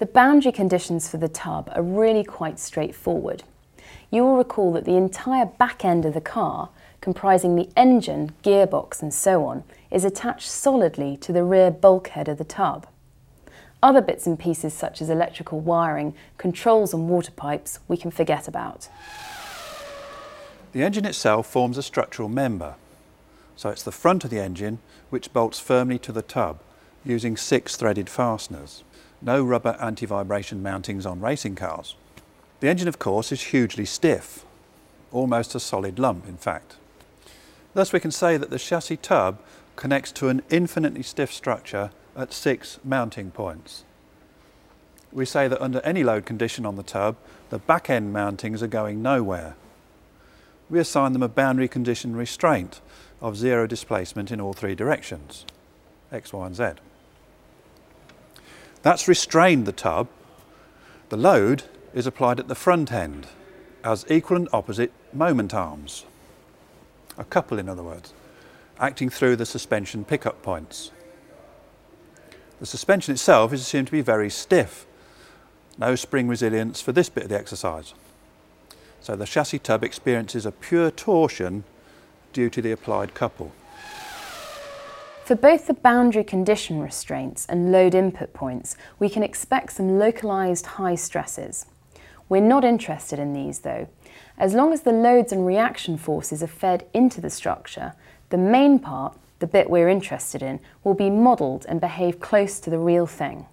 The boundary conditions for the tub are really quite straightforward. You will recall that the entire back end of the car, comprising the engine, gearbox and so on, is attached solidly to the rear bulkhead of the tub. Other bits and pieces such as electrical wiring, controls and water pipes we can forget about. The engine itself forms a structural member. So it's the front of the engine which bolts firmly to the tub using six threaded fasteners. No rubber anti-vibration mountings on racing cars. The engine of course is hugely stiff, almost a solid lump in fact. Thus we can say that the chassis tub connects to an infinitely stiff structure at six mounting points. We say that under any load condition on the tub, the back end mountings are going nowhere. We assign them a boundary condition restraint of zero displacement in all three directions, x, y and z. That's restrained the tub. The load is applied at the front end as equal and opposite moment arms, a couple in other words, acting through the suspension pickup points. The suspension itself is assumed to be very stiff. No spring resilience for this bit of the exercise. So the chassis tub experiences a pure torsion due to the applied couple. For both the boundary condition restraints and load input points, we can expect some localised high stresses. We're not interested in these though. As long as the loads and reaction forces are fed into the structure, the main part the bit we're interested in, will be modelled and behave close to the real thing.